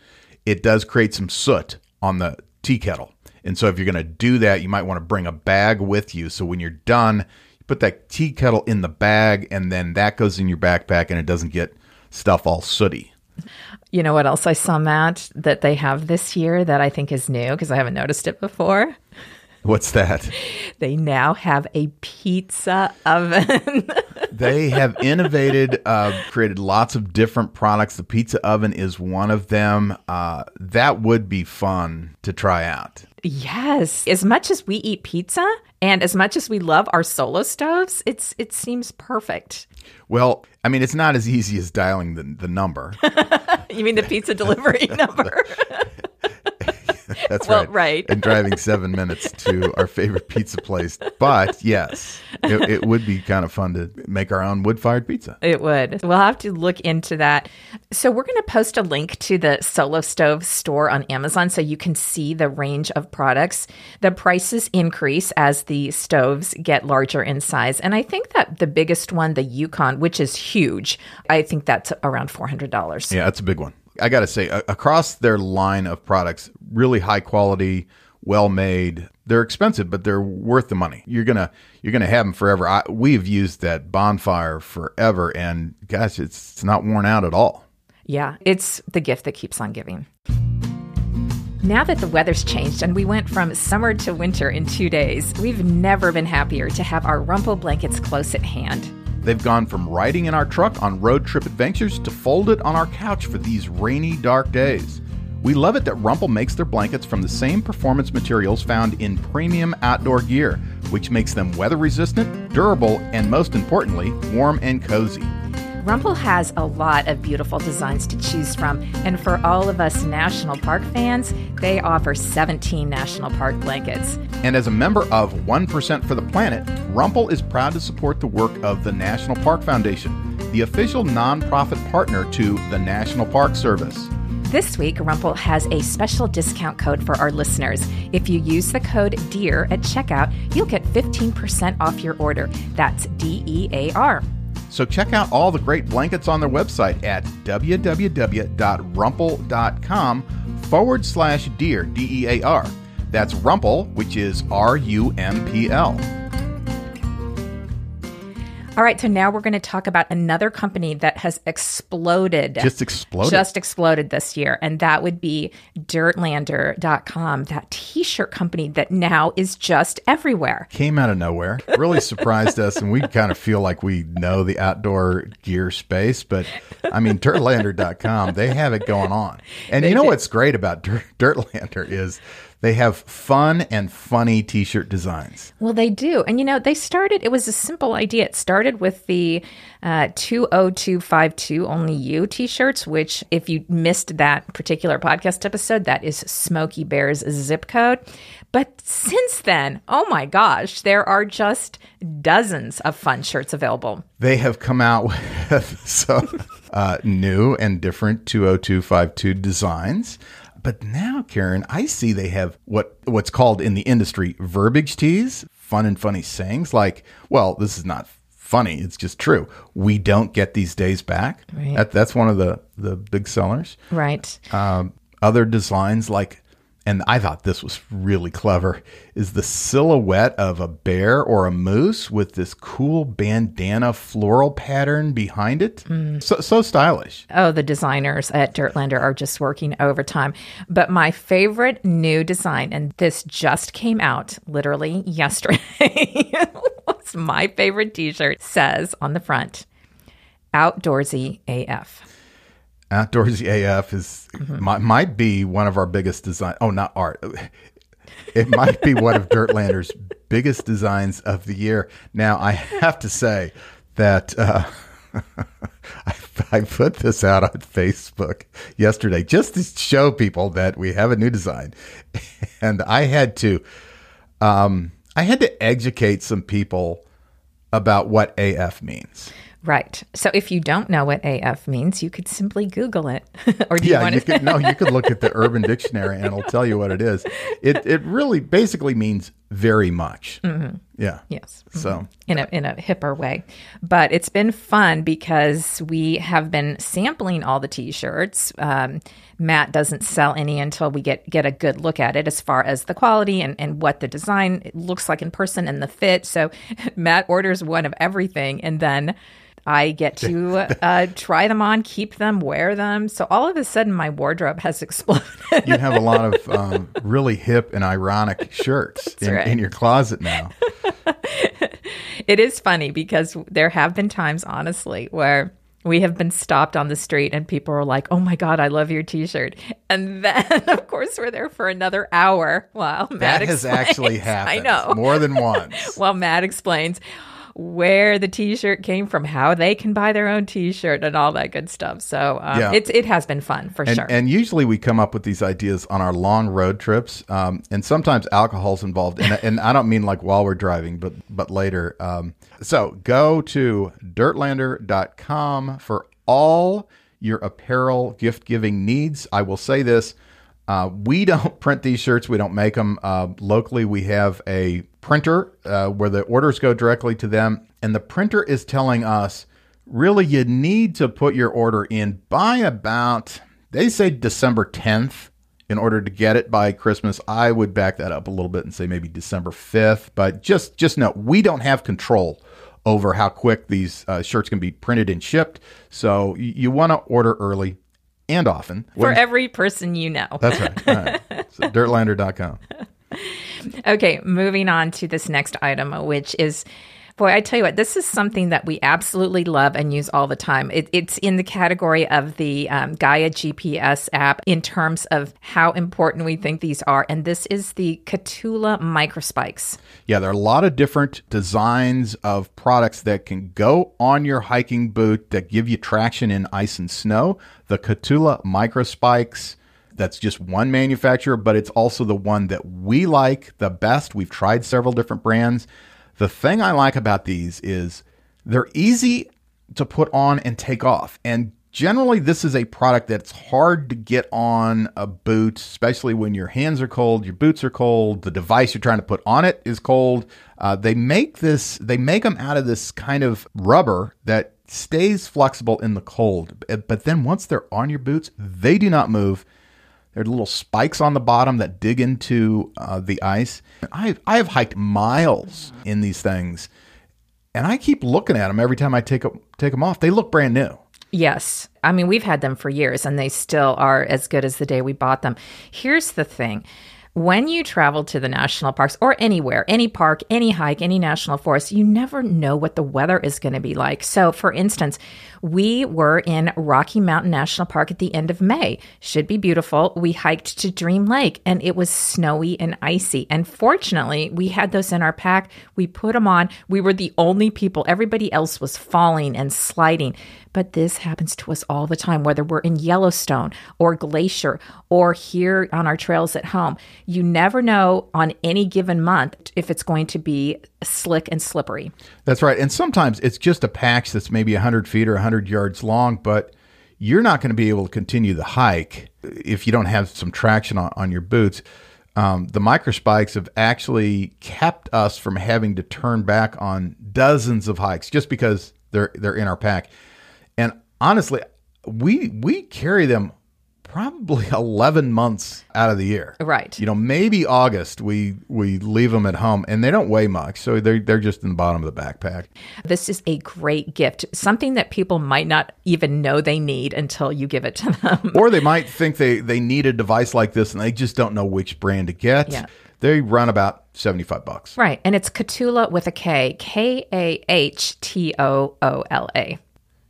it does create some soot on the tea kettle. And so if you're going to do that, you might want to bring a bag with you. So when you're done, put that tea kettle in the bag and then that goes in your backpack and it doesn't get stuff all sooty. You know what else I saw, Matt, that they have this year that I think is new because I haven't noticed it before? What's that? They now have a pizza oven. [laughs] they have innovated, uh, created lots of different products. The pizza oven is one of them. Uh, that would be fun to try out. Yes. As much as we eat pizza and as much as we love our solo stoves, it's it seems perfect. Well, I mean, it's not as easy as dialing the, the number. [laughs] you mean the pizza delivery [laughs] number? That's well, right. Right. and driving seven minutes to our favorite pizza place. But yes, it, it would be kind of fun to make our own wood fired pizza. It would. We'll have to look into that. So we're going to post a link to the Solo Stove store on Amazon so you can see the range of products. The prices increase as the stoves get larger in size. And I think that the biggest one, the Yukon, which is huge, I think that's around $400. Yeah, that's a big one. I got to say, across their line of products, really high quality, well made. They're expensive, but they're worth the money. You're gonna you're gonna have them forever. I, we've used that bonfire forever, and gosh, it's, it's not worn out at all. Yeah, it's the gift that keeps on giving. Now that the weather's changed and we went from summer to winter in two days, we've never been happier to have our Rumpl blankets close at hand. They've gone from riding in our truck on road trip adventures to fold it on our couch for these rainy, dark days. We love it that Rumple makes their blankets from the same performance materials found in premium outdoor gear, which makes them weather resistant, durable, and most importantly, warm and cozy. Rumpl has a lot of beautiful designs to choose from, and for all of us national park fans, they offer 17 national park blankets. And as a member of 1% for the Planet, Rumpl is proud to support the work of the National Park Foundation, the official nonprofit partner to the National Park Service. This week, Rumpl has a special discount code for our listeners. If you use the code DEAR at checkout, you'll get 15% off your order. That's D E A R. So check out all the great blankets on their website at www.rumpl.com forward slash dear, D E A R. That's Rumpl, which is R U M P L. All right, so now we're going to talk about another company that has exploded. Just exploded. Just exploded this year, and that would be Dirtlander.com, that t shirt company that now is just everywhere. Came out of nowhere, really surprised us, and we kind of feel like we know the outdoor gear space. But I mean, Dirtlander.com, they have it going on. And They you know do. what's great about Dirt, Dirtlander is they have fun and funny t shirt designs. Well, they do. And you know, they started, it was a simple idea. It started with the uh, 20252 Only You t shirts, which, if you missed that particular podcast episode, that is Smokey Bear's zip code. But since then, oh my gosh, there are just dozens of fun shirts available. They have come out [laughs] with some uh, new and different 20252 designs. But now, Karen, I see they have what what's called in the industry verbiage tees, fun and funny sayings like, well, this is not funny, it's just true. We don't get these days back. Right. That, that's one of the, the big sellers. Right. Um, other designs like and I thought this was really clever is the silhouette of a bear or a moose with this cool bandana floral pattern behind it. Mm. So so stylish. Oh, the designers at Dirtlander are just working overtime. But my favorite new design, and this just came out literally [laughs] yesterday, what's my favorite t shirt says on the front Outdoorsy AF. Outdoorsy [laughs] AF is might, might be one of our biggest design. Oh, not art. It might be one of Dirtlander's biggest designs of the year. Now, I have to say that uh, [laughs] I, I put this out on Facebook yesterday just to show people that we have a new design, [laughs] and I had to, um, I had to educate some people about what AF means. Right. So if you don't know what AF means, you could simply Google it. [laughs] or do you Yeah, you to? could no, you could look at the [laughs] Urban Dictionary and it'll tell you what it is. It it really basically means very much. Mm-hmm. Yeah. Yes. So in a in a hipper way. But it's been fun because we have been sampling all the t-shirts. Um, Matt doesn't sell any until we get get a good look at it as far as the quality and, and what the design looks like in person and the fit. So [laughs] Matt orders one of everything and then I get to [laughs] uh, try them on, keep them, wear them. So all of a sudden, my wardrobe has [laughs] exploded. you have a lot of um, really hip and ironic shirts in, right. in your closet now. it is funny because there have been times, honestly, where we have been stopped on the street and people are like, "Oh my god, I love your T-shirt," and then [laughs] of course we're there for another hour while Matt That has explains. [laughs] actually happened. I know. more than once. [laughs] While Matt explains where the T-shirt came from, how they can buy their own T-shirt, and all that good stuff. So um, Yeah. it's it has been fun for And, sure. and usually we come up with these ideas on our long road trips, um, and sometimes alcohol's involved. And, and I don't mean like while we're driving, but but later. Um, so go to dirtlander.com for all your apparel gift giving needs. I will say this. Uh, we don't [laughs] print these shirts. We don't make them uh, locally. We have a printer uh, where the orders go directly to them, and the printer is telling us really you need to put your order in by about they say December 10th in order to get it by Christmas. I would back that up a little bit and say maybe December 5th, but just just know we don't have control over how quick these uh, shirts can be printed and shipped. So you, you want to order early and often. for every person you know. That's right. Right. [laughs] So dirtlander.com. Okay, moving on to this next item, which is, boy, I tell you what, this is something that we absolutely love and use all the time. It, it's in the category of the um, Gaia GPS app in terms of how important we think these are. And this is the Kahtoola Microspikes. Yeah, there are a lot of different designs of products that can go on your hiking boot that give you traction in ice and snow. The Kahtoola Microspikes, that's just one manufacturer, but it's also the one that we like the best. We've tried several different brands. The thing I like about these is they're easy to put on and take off. And generally, this is a product that's hard to get on a boot, especially when your hands are cold, your boots are cold, the device you're trying to put on it is cold. Uh, they make this, they make them out of this kind of rubber that stays flexible in the cold. But then once they're on your boots, they do not move. There are little spikes on the bottom that dig into uh, the ice. I I have hiked miles in these things, and I keep looking at them every time I take take them off. They look brand new. Yes. I mean, we've had them for years and they still are as good as the day we bought them. Here's the thing when you travel to the national parks or anywhere, any park, any hike, any national forest, you never know what the weather is going to be like. So, for instance, we were in Rocky Mountain National Park at the end of May. Should be beautiful. We hiked to Dream Lake and it was snowy and icy. And fortunately, we had those in our pack. We put them on. We were the only people, everybody else was falling and sliding. But this happens to us all the time, whether we're in Yellowstone or Glacier or here on our trails at home. You never know on any given month if it's going to be slick and slippery. That's right. And sometimes it's just a patch that's maybe 100 feet or 100 yards long, but you're not going to be able to continue the hike if you don't have some traction on, on your boots. Um, the microspikes have actually kept us from having to turn back on dozens of hikes just because they're they're in our pack. And honestly, we we carry them probably [laughs] 11 months out of the year. Right. You know, maybe August we we leave them at home and they don't weigh much. So they're they're just in the bottom of the backpack. This is a great gift. Something that people might not even know they need until you give it to them. or they might think they they need a device like this and they just don't know which brand to get. Yeah. They run about 75 bucks. Right. And it's Kahtoola with a K, K A H T O O L A.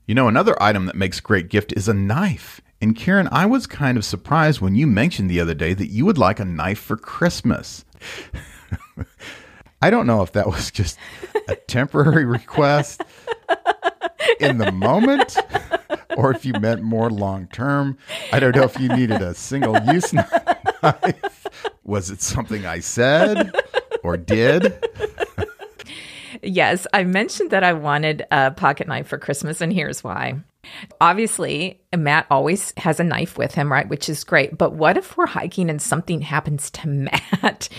You know, another item that makes great gift is a knife. And Karen, I was kind of surprised when you mentioned the other day that you would like a knife for Christmas. [laughs] I don't know if that was just a temporary request in the moment or if you meant more long term. I don't know if you needed a single use knife. Was it something I said or did? Yes, I mentioned that I wanted a pocket knife for Christmas, and here's why. Obviously, Matt always has a knife with him, right? Which is great. But what if we're hiking and something happens to [laughs] Matt?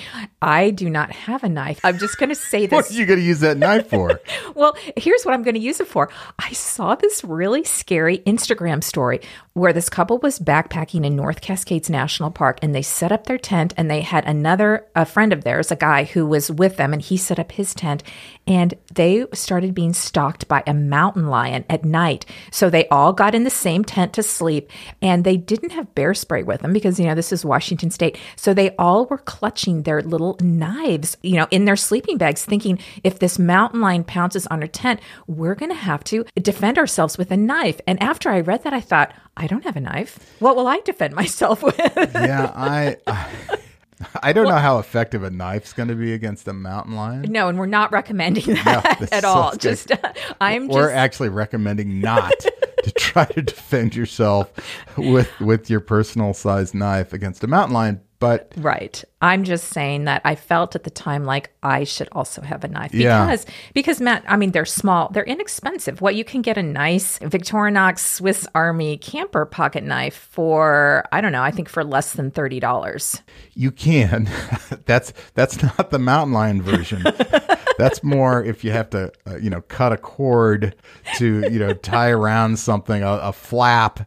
I do not have a knife. I'm just going to say [laughs] this. What are you going to use that knife for? [laughs] well, here's what I'm going to use it for. I saw this really scary Instagram story where this couple was backpacking in North Cascades National Park and they set up their tent and they had another a friend of theirs, a guy who was with them and he set up his tent and they started being stalked by a mountain lion at night. So they all got in the same tent to sleep and they didn't have bear spray with them because you know this is Washington state. So they all were clutching their little knives, you know, in their sleeping bags thinking if this mountain lion pounces on our tent, we're going to have to defend ourselves with a knife. And after I read that I thought, I don't have a knife. What will I defend [laughs] myself with? yeah, I, I [laughs] [laughs] [laughs] I don't well, know how effective a knife's going to be against a mountain lion. No, and we're not recommending [laughs] that no, at all. Just uh, I'm we're just... actually recommending not [laughs] to try to defend yourself with with your personal sized knife against a mountain lion but right, I'm just saying that I felt at the time like I should also have a knife because yeah. because Matt, I mean they're small, they're inexpensive. What you can get a nice Victorinox Swiss Army camper pocket knife for I don't know, I think for less than thirty dollars. You can. [laughs] that's that's not the mountain lion version. [laughs] That's more if you have to, uh, you know, cut a cord to, you know, tie around something, a, a, flap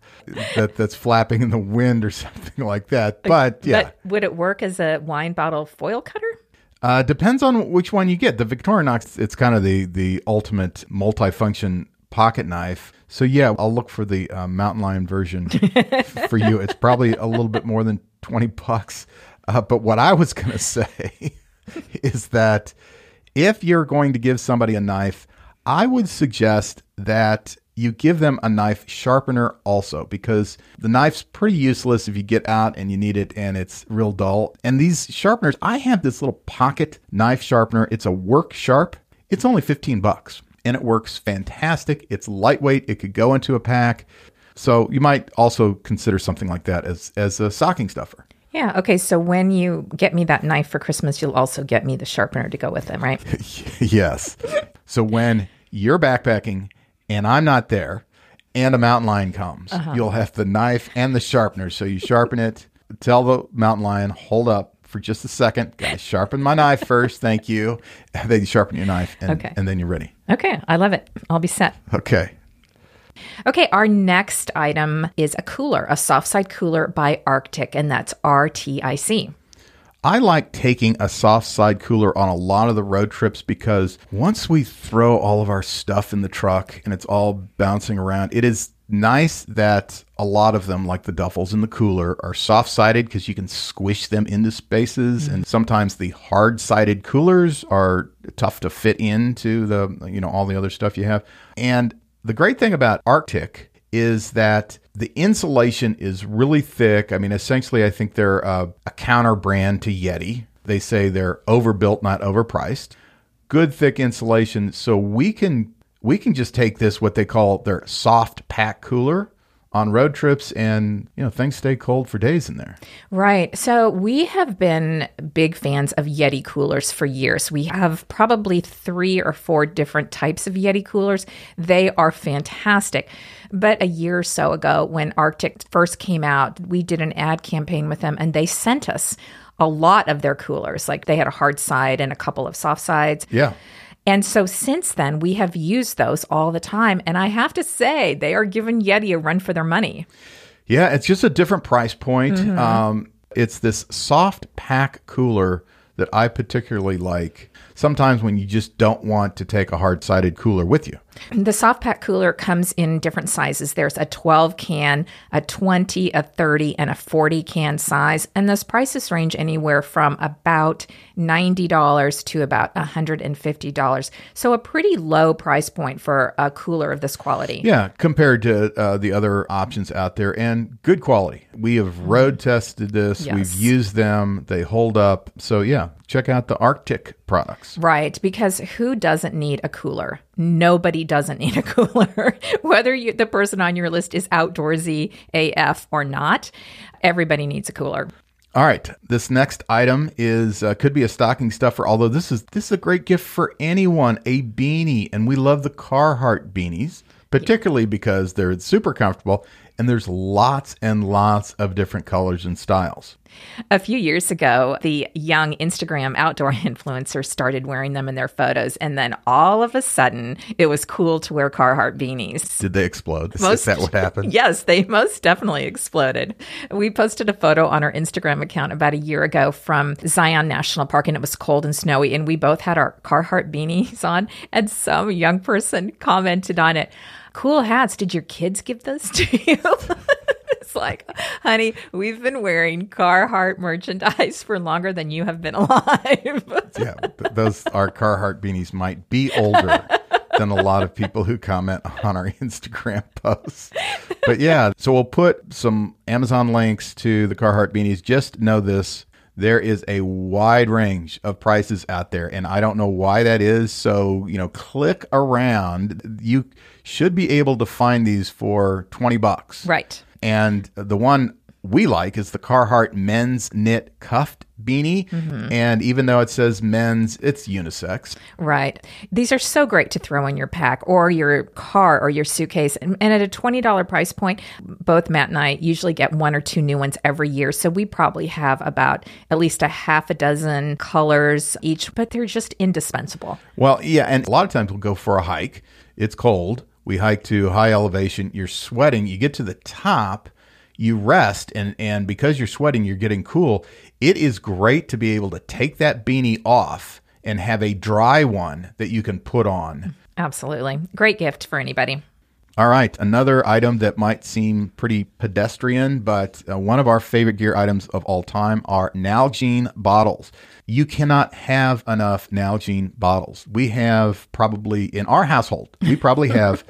that that's flapping in the wind or something like that. But yeah, but would it work as a wine bottle foil cutter? Uh, depends on which one you get. The Victorinox, it's kind of the the ultimate multifunction pocket knife. So yeah, I'll look for the uh, mountain lion version [laughs] for you. It's probably a little bit more than twenty bucks. Uh, but what I was going [laughs] to say is that if you're going to give somebody a knife, I would suggest that you give them a knife sharpener also because the knife's pretty useless if you get out and you need it and it's real dull. And these sharpeners, I have this little pocket knife sharpener. It's a work sharp. It's only 15 bucks and it works fantastic. It's lightweight. It could go into a pack. So you might also consider something like that as as a stocking stuffer. Yeah. Okay. So when you get me that knife for Christmas, you'll also get me the sharpener to go with it, right? [laughs] yes. so when you're backpacking and I'm not there and a mountain lion comes, uh-huh. you'll have the knife and the sharpener. So you sharpen it, tell the mountain lion, hold up for just a second. Guys, sharpen my knife first. Thank you. Then you sharpen your knife and, okay. and then you're ready. Okay. I love it. I'll be set. Okay. Okay, our next item is a cooler, a soft side cooler by Arctic, and that's RTIC. I like taking a soft side cooler on a lot of the road trips because once we throw all of our stuff in the truck and it's all bouncing around, it is nice that a lot of them, like the duffels in the cooler, are soft sided because you can squish them into spaces. And sometimes the hard sided coolers are tough to fit into the, you know, all the other stuff you have. And the great thing about Arctic is that the insulation is really thick. I mean, essentially, I think they're uh, a, a counter brand to Yeti. They say they're overbuilt, not overpriced. Good thick insulation, so we can we can just take this what they call their soft pack cooler on road trips and you know things stay cold for days in there Right. So we have been big fans of Yeti coolers for years. We have probably three or four different types of Yeti coolers. They are fantastic. But a year or so ago, when Arctic first came out, we did an ad campaign with them and they sent us a lot of their coolers. Like they had a hard side and a couple of soft sides. yeah And so since then, we have used those all the time. And I have to say, they are giving Yeti a run for their money. Yeah, it's just a different price point. Um, it's this soft pack cooler that I particularly like. Sometimes when you just don't want to take a hard sided cooler with you. The soft pack cooler comes in different sizes. There's a 12 can, a 20, a 30, and a 40 can size. And those prices range anywhere from about $90 to about $150. So a pretty low price point for a cooler of this quality. Yeah, compared to uh, the other options out there, and good quality. We have road tested this. Yes. We've used them. They hold up. So yeah, check out the Arctic products. Right, because who doesn't need a cooler? Nobody doesn't need a [laughs] cooler. Whether you, the person on your list is outdoorsy AF or not, everybody needs a cooler. All right, this next item is uh, could be a stocking stuffer. Although this is this is a great gift for anyone, a beanie, and we love the Carhartt beanies, particularly because they're super comfortable and there's lots and lots of different colors and styles. A few years ago, the young Instagram outdoor [laughs] influencers started wearing them in their photos, and then all of a sudden, it was cool to wear Carhartt beanies. Did they explode? is that what happened? [laughs] Yes, they most definitely exploded. We posted a photo on our Instagram account about a year ago from Zion National Park, and it was cold and snowy, and we both had our Carhartt beanies [laughs] on, and some young person commented on it. Cool hats. Did your kids give those to you? [laughs] it's like, honey, we've been wearing Carhartt merchandise for longer than you have been alive. [laughs] yeah, th- those our Carhartt beanies might be older than a lot of people who comment on our Instagram posts. But yeah, so we'll put some Amazon links to the Carhartt beanies. Just know this. There is a wide range of prices out there, and I don't know why that is. So, you know, click around. You should be able to find these for 20 bucks. right. And the one we like is the Carhartt men's knit cuffed beanie. Mm-hmm. And even though it says men's, it's unisex. Right. These are so great to throw in your pack or your car or your suitcase. And, and at a $20 price point, both Matt and I usually get one or two new ones every year. So we probably have about at least a half a dozen colors each, but they're just indispensable. Well, yeah. And a lot of times we'll go for a hike. It's cold. We hike to high elevation. You're sweating. You get to the top. You rest, and, and because you're sweating, you're getting cool. It is great to be able to take that beanie off and have a dry one that you can put on. Absolutely. Great gift for anybody. All right, another item that might seem pretty pedestrian, but uh, one of our favorite gear items of all time are Nalgene bottles. You cannot have enough Nalgene bottles. We have probably in our household, we probably [laughs] have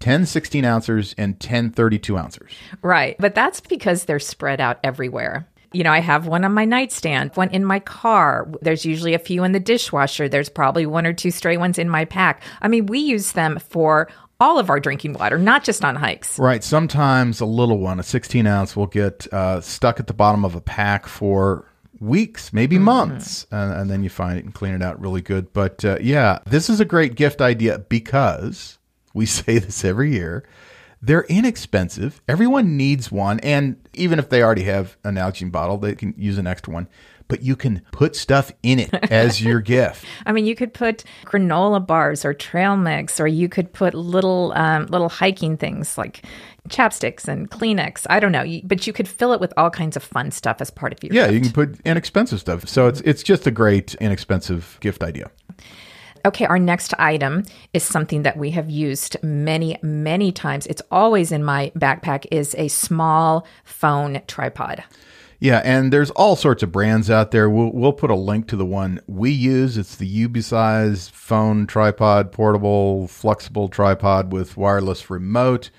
10 16 ounces and 10 32 ounces. Right. But that's because they're spread out everywhere. You know, I have one on my nightstand, one in my car. There's usually a few in the dishwasher. There's probably one or two stray ones in my pack. I mean, we use them for all of our drinking water, not just on hikes. Right. Sometimes a little one, a 16 ounce, will get uh, stuck at the bottom of a pack for weeks, maybe months, and, and then you find it and clean it out really good. But uh, yeah, this is a great gift idea because we [laughs] say this every year. They're inexpensive. Everyone needs one. And even if they already have an Nalgene bottle, they can use an extra one. But you can put stuff in it as [laughs] your gift. I mean, you could put granola bars or trail mix, or you could put little um, little hiking things like chapsticks and Kleenex. I don't know, but you could fill it with all kinds of fun stuff as part of your Yeah, gift. you can put inexpensive stuff. So it's it's just a great inexpensive gift idea. Okay, our next item is something that we have used many, many times. It's always in my backpack is a small phone tripod. Yeah, and there's all sorts of brands out there. We'll we'll put a link to the one we use. It's the UBeesize phone tripod, portable, flexible tripod with wireless remote.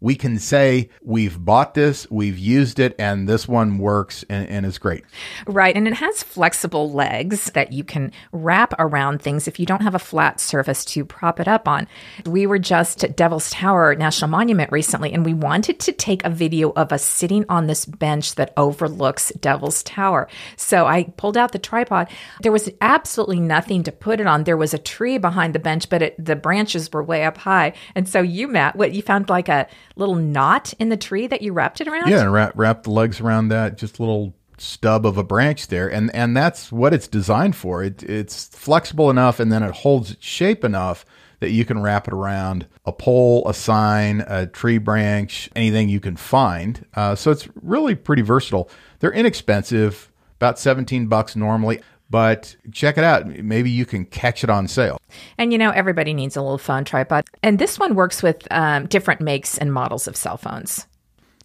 We can say we've bought this, we've used it, and this one works and, and is great. Right, and it has flexible legs that you can wrap around things if you don't have a flat surface to prop it up on. We were just at Devil's Tower National Monument recently, and we wanted to take a video of us sitting on this bench that overlooks Devil's Tower. So I pulled out the tripod. There was absolutely nothing to put it on. There was a tree behind the bench, but it, the branches were way up high. And so you, Matt, what you found like a little knot in the tree that you wrapped it around? Yeah, wrap wrap the legs around that, just little stub of a branch there, and and that's what it's designed for. It it's flexible enough, and then it holds its shape enough that you can wrap it around a pole, a sign, a tree branch, anything you can find. Uh, so it's really pretty versatile. They're inexpensive, about seventeen bucks normally. But check it out. Maybe you can catch it on sale. And you know, everybody needs a little phone tripod. And this one works with um, different makes and models of cell phones.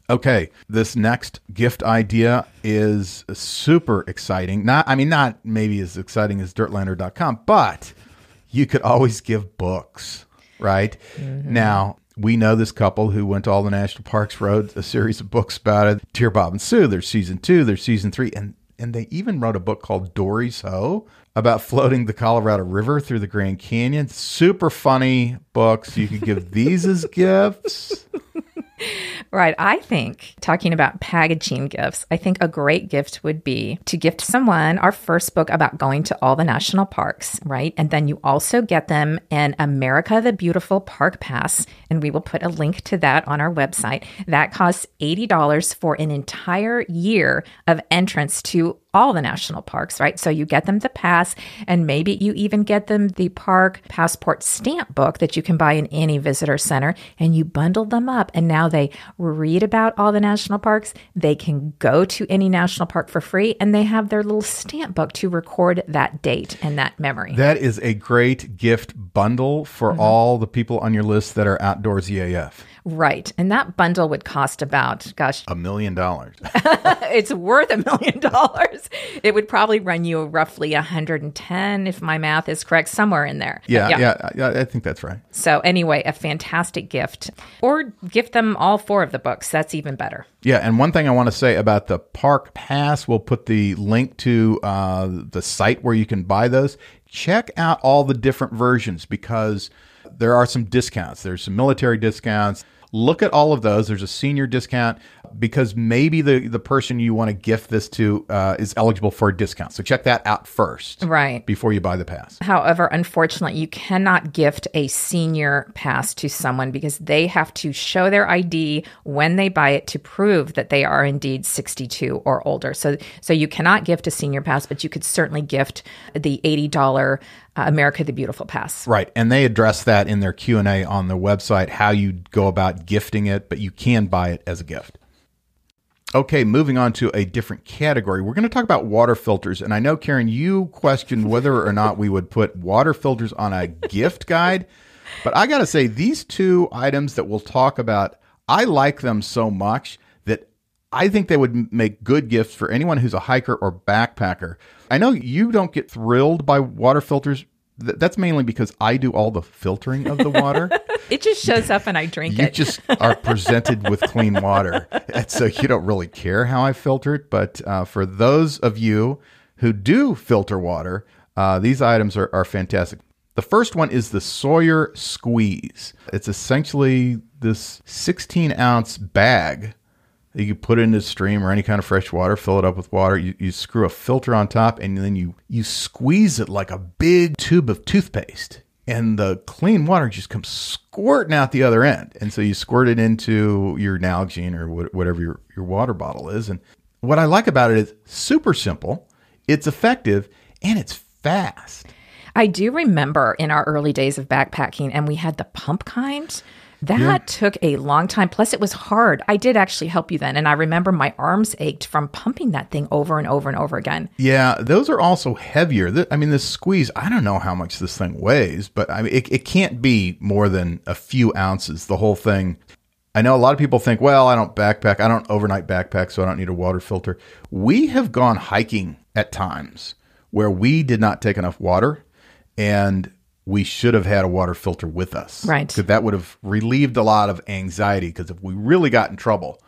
Okay, this next gift idea is super exciting. Not, I mean, not maybe as exciting as dirtlander.com, but you could always give books, right? Now, we know this couple who went to all the national parks, wrote a series of books about it. Dear Bob and Sue, there's season two, there's season three, and and they even wrote a book called Dory's Hoe about [laughs] floating the Colorado River through the Grand Canyon. Super funny books. You could give these as gifts. [laughs] Right. I think, talking about packaging gifts, I think a great gift would be to gift someone our first book about going to all the national parks, right? And then you also get them an America the Beautiful Park Pass. And we will put a link to that on our website. That costs $80 for an entire year of entrance to all the national parks, right? So you get them the pass, and maybe you even get them the park passport stamp book that you can buy in any visitor center, and you bundle them up. And now they read about all the national parks. They can go to any national park for free, and they have their little stamp book to record that date and that memory. That is a great gift bundle for mm-hmm. all the people on your list that are outdoorsy AF. Right. And that bundle would cost about, gosh, A million dollars. [laughs] it's worth a million dollars. It would probably run you roughly 110 if my math is correct, somewhere in there. Yeah, yeah, yeah, I think that's right. So, anyway, a fantastic gift. Or gift them all four of the books. That's even better. Yeah, and one thing I want to say about the Park Pass, we'll put the link to uh, the site where you can buy those. Check out all the different versions because there are some discounts. There's some military discounts. Look at all of those. There's a senior discount because maybe the, the person you want to gift this to uh, is eligible for a discount. So check that out first Right. before you buy the pass. However, unfortunately, you cannot gift a senior pass to someone because they have to show their ID when they buy it to prove that they are indeed 62 or older. So, so you cannot gift a senior pass, but you could certainly gift the $80 uh, America the Beautiful pass. Right, and they address that in their Q and A on the website how you go about gifting it, but you can buy it as a gift. Okay, moving on to a different category. We're going to talk about water filters, and I know Karen, you questioned whether or not we would put water filters on a [laughs] gift guide, but I got to say these two items that we'll talk about, I like them so much that I think they would make good gifts for anyone who's a hiker or backpacker. I know you don't get thrilled by water filters. Th- That's mainly because I do all the filtering of the water. [laughs] It just shows up and I drink you it. You just are presented with clean water. And so you don't really care how I filter it. But uh, for those of you who do filter water, uh, these items are, are fantastic. The first one is the Sawyer Squeeze. It's essentially this 16 ounce bag that you put in a stream or any kind of fresh water, fill it up with water. You, you screw a filter on top, and then you you squeeze it like a big tube of toothpaste, and the clean water just comes squirting out the other end. And so you squirt it into your Nalgene or wh- whatever your, your water bottle is. And what I like about it is super simple. it's effective, and it's fast. I do remember in our early days of backpacking, and we had the pump kind. That yeah. took a long time. Plus, it was hard. I did actually help you then. And I remember my arms ached from pumping that thing over and over and over again. Yeah, those are also heavier. I mean, this squeeze, I don't know how much this thing weighs, but I mean, it, it can't be more than a few ounces, the whole thing. I know a lot of people think, well, I don't backpack. I don't overnight backpack, so I don't need a water filter. We have gone hiking at times where we did not take enough water and we should have had a water filter with us. Right. Because that would have relieved a lot of anxiety. Because if we really got in trouble,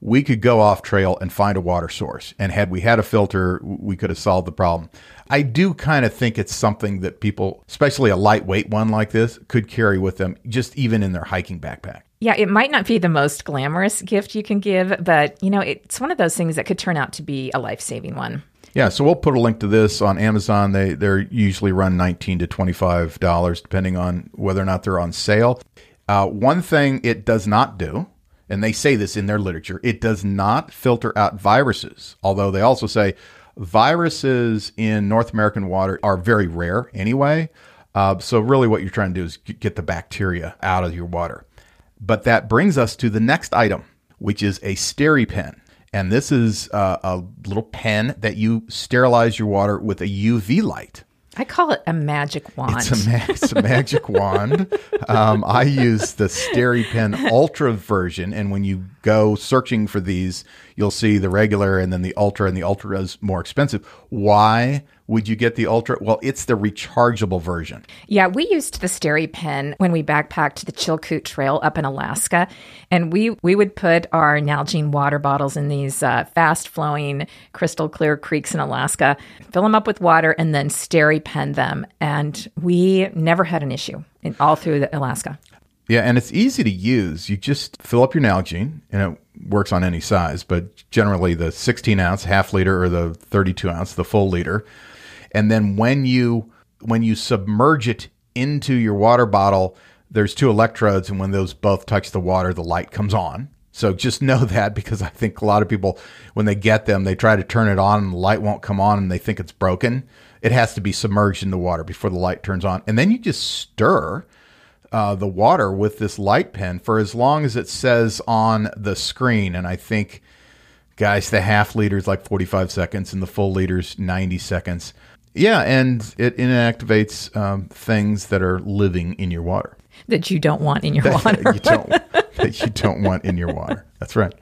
we could go off trail and find a water source. And had we had a filter, we could have solved the problem. I do kind of think it's something that people, especially a lightweight one like this, could carry with them, just even in their hiking backpack. Yeah, it might not be the most glamorous gift you can give, but you know, it's one of those things that could turn out to be a life saving one. Yeah, so we'll put a link to this on Amazon. They they're usually run nineteen to twenty five dollars, depending on whether or not they're on sale. Uh, one thing it does not do, and they say this in their literature, it does not filter out viruses. Although they also say viruses in North American water are very rare anyway. Uh, so really, what you're trying to do is get the bacteria out of your water. But that brings us to the next item, which is a SteriPen. And this is uh, a little pen that you sterilize your water with a UV light. I call it a magic wand. It's a, ma- it's a magic [laughs] wand. Um, I use the SteriPen Ultra version, and when you go searching for these, you'll see the regular and then the Ultra, and the Ultra is more expensive. Why? Would you get the Ultra? Well, it's the rechargeable version. Yeah, we used the SteriPen when we backpacked the Chilkoot Trail up in Alaska, and we we would put our Nalgene water bottles in these uh, fast flowing, crystal clear creeks in Alaska, fill them up with water, and then SteriPen them, and we never had an issue in, all through the Alaska. Yeah, and it's easy to use. You just fill up your Nalgene, and it works on any size, but generally the 16 ounce, half liter, or the 32 ounce, the full liter and then when you when you submerge it into your water bottle, there's two electrodes, and when those both touch the water, the light comes on. So just [laughs] know that because I think a lot of people, when they get them, they try to turn it on and the light won't come on and they think it's broken. It has to be submerged in the water before the light turns on. And then you just stir uh, the water with this light pen for as long as it says on the screen. And I think, guys, the half liter is like 45 seconds and the full liter is 90 seconds. Yeah, and it inactivates um, things that are living in your water that you don't want in your water. you don't, [laughs] that you don't want in your water. That's right.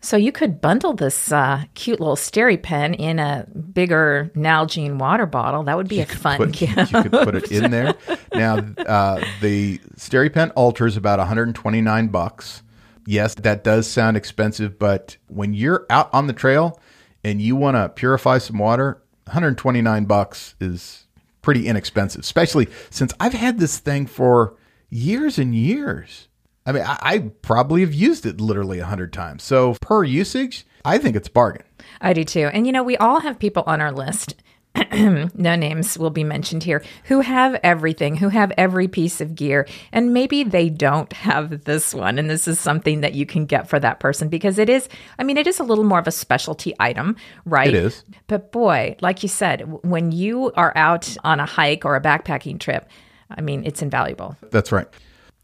So you could bundle this uh, cute little SteriPen in a bigger Nalgene water bottle. That would be you a fun put, gift. You could put it in there. [laughs] Now, uh, the SteriPen Ultra is about 129 bucks. Yes, that does sound expensive, but when you're out on the trail and you want to purify some water, 129 bucks is pretty inexpensive, especially since I've had this thing for years and years. I mean, I, I probably have used it literally a hundred times. So per usage, I think it's bargain. I do too. And you know, we all have people on our list [clears throat] no names will be mentioned here, who have everything, who have every piece of gear, and maybe they don't have this one. And this is something that you can get for that person because it is, I mean, it is a little more of a specialty item, right? It is. But boy, like you said, when you are out on a hike or a backpacking trip, I mean, it's invaluable. That's right.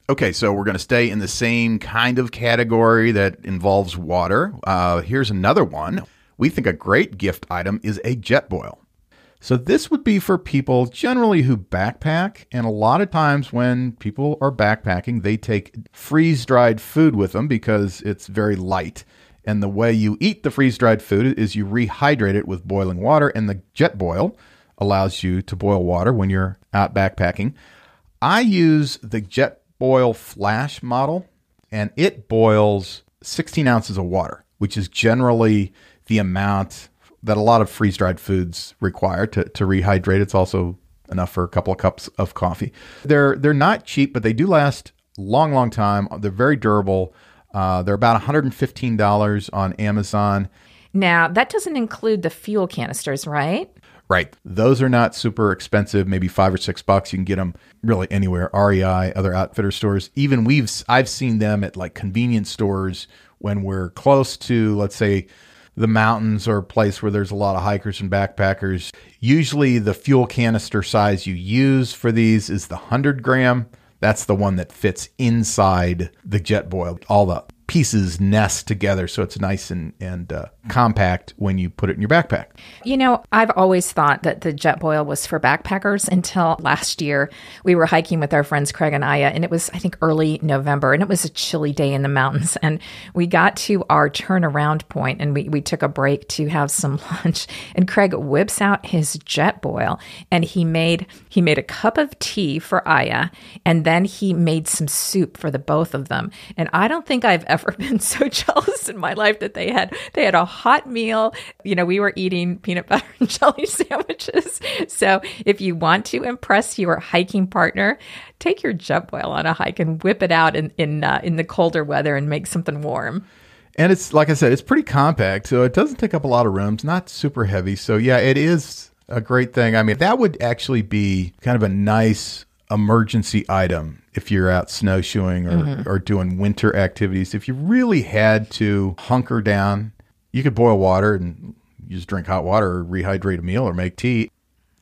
Okay, so we're going to stay in the same kind of category that involves water. Uh, here's another one. We think a great gift item is a Jetboil. So this would be for people generally who backpack, and a lot of times when people are backpacking, they take freeze-dried food with them because it's very light. And the way you eat the freeze-dried food is you rehydrate it with boiling water, and the Jetboil allows you to boil water when you're out backpacking. I use the Jetboil Flash model, and it boils 16 ounces of water, which is generally the amount that a lot of freeze dried foods require to, to rehydrate. It's also enough for a couple of cups of coffee. They're they're not cheap, but they do last long, long time. They're very durable. Uh, they're about $115 on Amazon. Now that doesn't include the fuel canisters, right? Right. Those are not super expensive, maybe five or six bucks. You can get them really anywhere. REI, other outfitter stores. Even we've I've seen them at like convenience stores when we're close to, let's say, the mountains are a place where there's a lot of hikers and backpackers, usually the fuel canister size you use for these is the 100 gram. That's the one that fits inside the Jetboil. All the pieces nest together so it's nice and, and uh, compact when you put it in your backpack. You know, I've always thought that the Jetboil was for backpackers until last year. We were hiking with our friends Craig and Aya, and it was, I think, early November, and it was a chilly day in the mountains. And we got to our turnaround point and we, we took a break to have some [laughs] lunch. And Craig whips out his Jetboil and he made he made a cup of tea for Aya, and then he made some soup for the both of them. And I don't think I've ever [laughs] been so jealous in my life that they had they had a hot meal. You know, we were eating peanut butter [laughs] and jelly sandwiches. So if you want to impress your hiking partner, take your Jetboil on a hike and whip it out in in uh, in the colder weather and make something warm. And it's like I said, it's pretty compact, so it doesn't take up a lot of rooms, not super heavy. So yeah, it is a great thing. I mean, that would actually be kind of a nice emergency item if you're out snowshoeing or, mm-hmm. or doing winter activities. If you really had to hunker down, you could boil water and you just drink hot water or rehydrate a meal or make tea.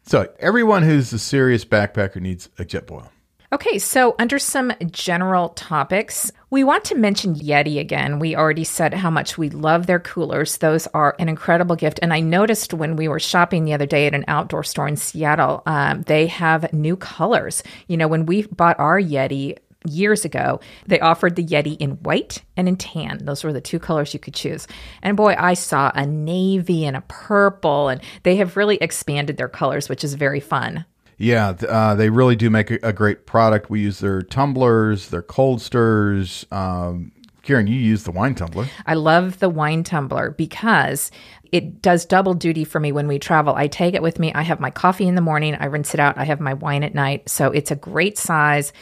So everyone who's a serious backpacker needs a Jetboil. Okay, so under some general topics, we want to mention Yeti again. We already said how much we love their coolers. Those are an incredible gift. And I noticed when we were shopping the other day at an outdoor store in Seattle, um, they have new colors. You know, when we bought our Yeti, years ago, they offered the Yeti in white and in tan. Those were the two colors you could choose. And boy, I saw a navy and a purple, and they have really expanded their colors, which is very fun. Yeah, uh, they really do make a, great product. We use their tumblers, their Colsters. Um, Karen, you use the wine tumbler. I love the wine tumbler because it does double duty for me when we travel. I take it with me. I have my coffee in the morning, I rinse it out, I have my wine at night. So it's a great size.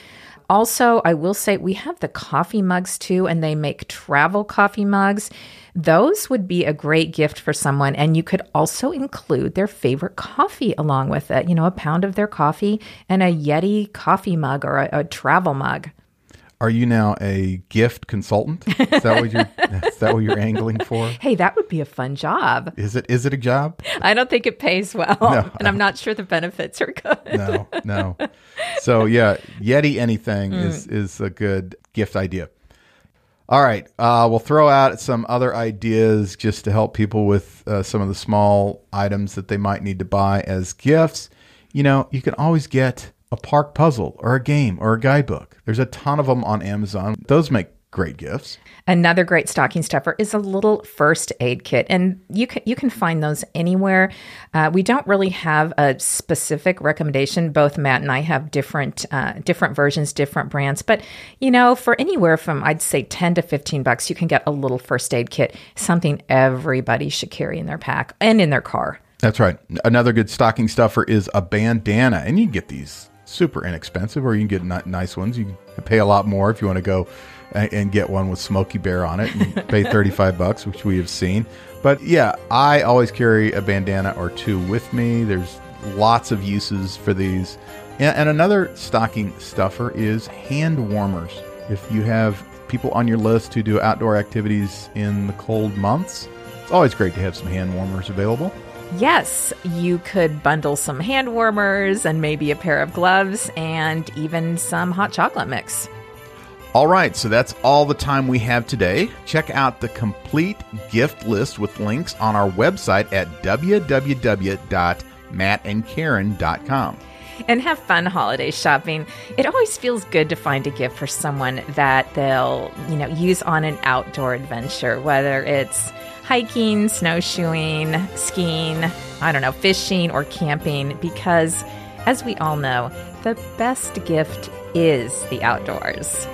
Also, I will say we have the coffee mugs too, and they make travel coffee mugs. Those would be a great gift for someone. And you could also include their favorite coffee along with it. You know, a pound of their coffee and a Yeti coffee mug or a, a travel mug. Are you now a gift consultant? Is that what you're [laughs] is that what you're angling for? Hey, that would be a fun job. Is it is it a job? I don't think it pays well. No, and I'm not sure the benefits are good. No, no. So yeah, Yeti anything mm. is is a good gift idea. All right. Uh, we'll throw out some other ideas just to help people with uh, some of the small items that they might need to buy as gifts. You know, you can always get a park puzzle or a game or a guidebook. There's a ton of them on Amazon. Those make great gifts. Another great stocking stuffer is a little first aid kit, and you can you can find those anywhere. Uh, we don't really have a specific recommendation. Both Matt and I have different uh, different versions, different brands, but you know, for anywhere from I'd say ten to fifteen bucks, you can get a little first aid kit. Something everybody should carry in their pack and in their car. That's right. Another good stocking stuffer is a bandana, and you can get these super inexpensive, or you can get nice ones. You can pay a lot more if you want to go and get one with Smokey Bear on it and pay [laughs] 35 bucks, which we have seen. But yeah, I always carry a bandana or two with me. There's lots of uses for these. And, and another stocking stuffer is hand warmers. If you have people on your list who do outdoor activities in the cold months, it's always great to have some hand warmers available. Yes, you could bundle some hand warmers and maybe a pair of gloves and even some hot chocolate mix. All right, so that's all the time we have today. Check out the complete gift list with links on our website at www.mattandkaren.com. And have fun holiday shopping. It always feels good to find a gift for someone that they'll, you know, use on an outdoor adventure, whether it's hiking, snowshoeing, skiing, I don't know, fishing or camping because as we all know, the best gift is the outdoors.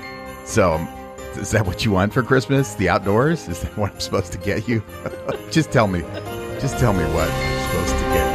So, is that what you want for Christmas? The outdoors? Is that what I'm supposed to get you? [laughs] just tell me. Just tell me what I'm supposed to get.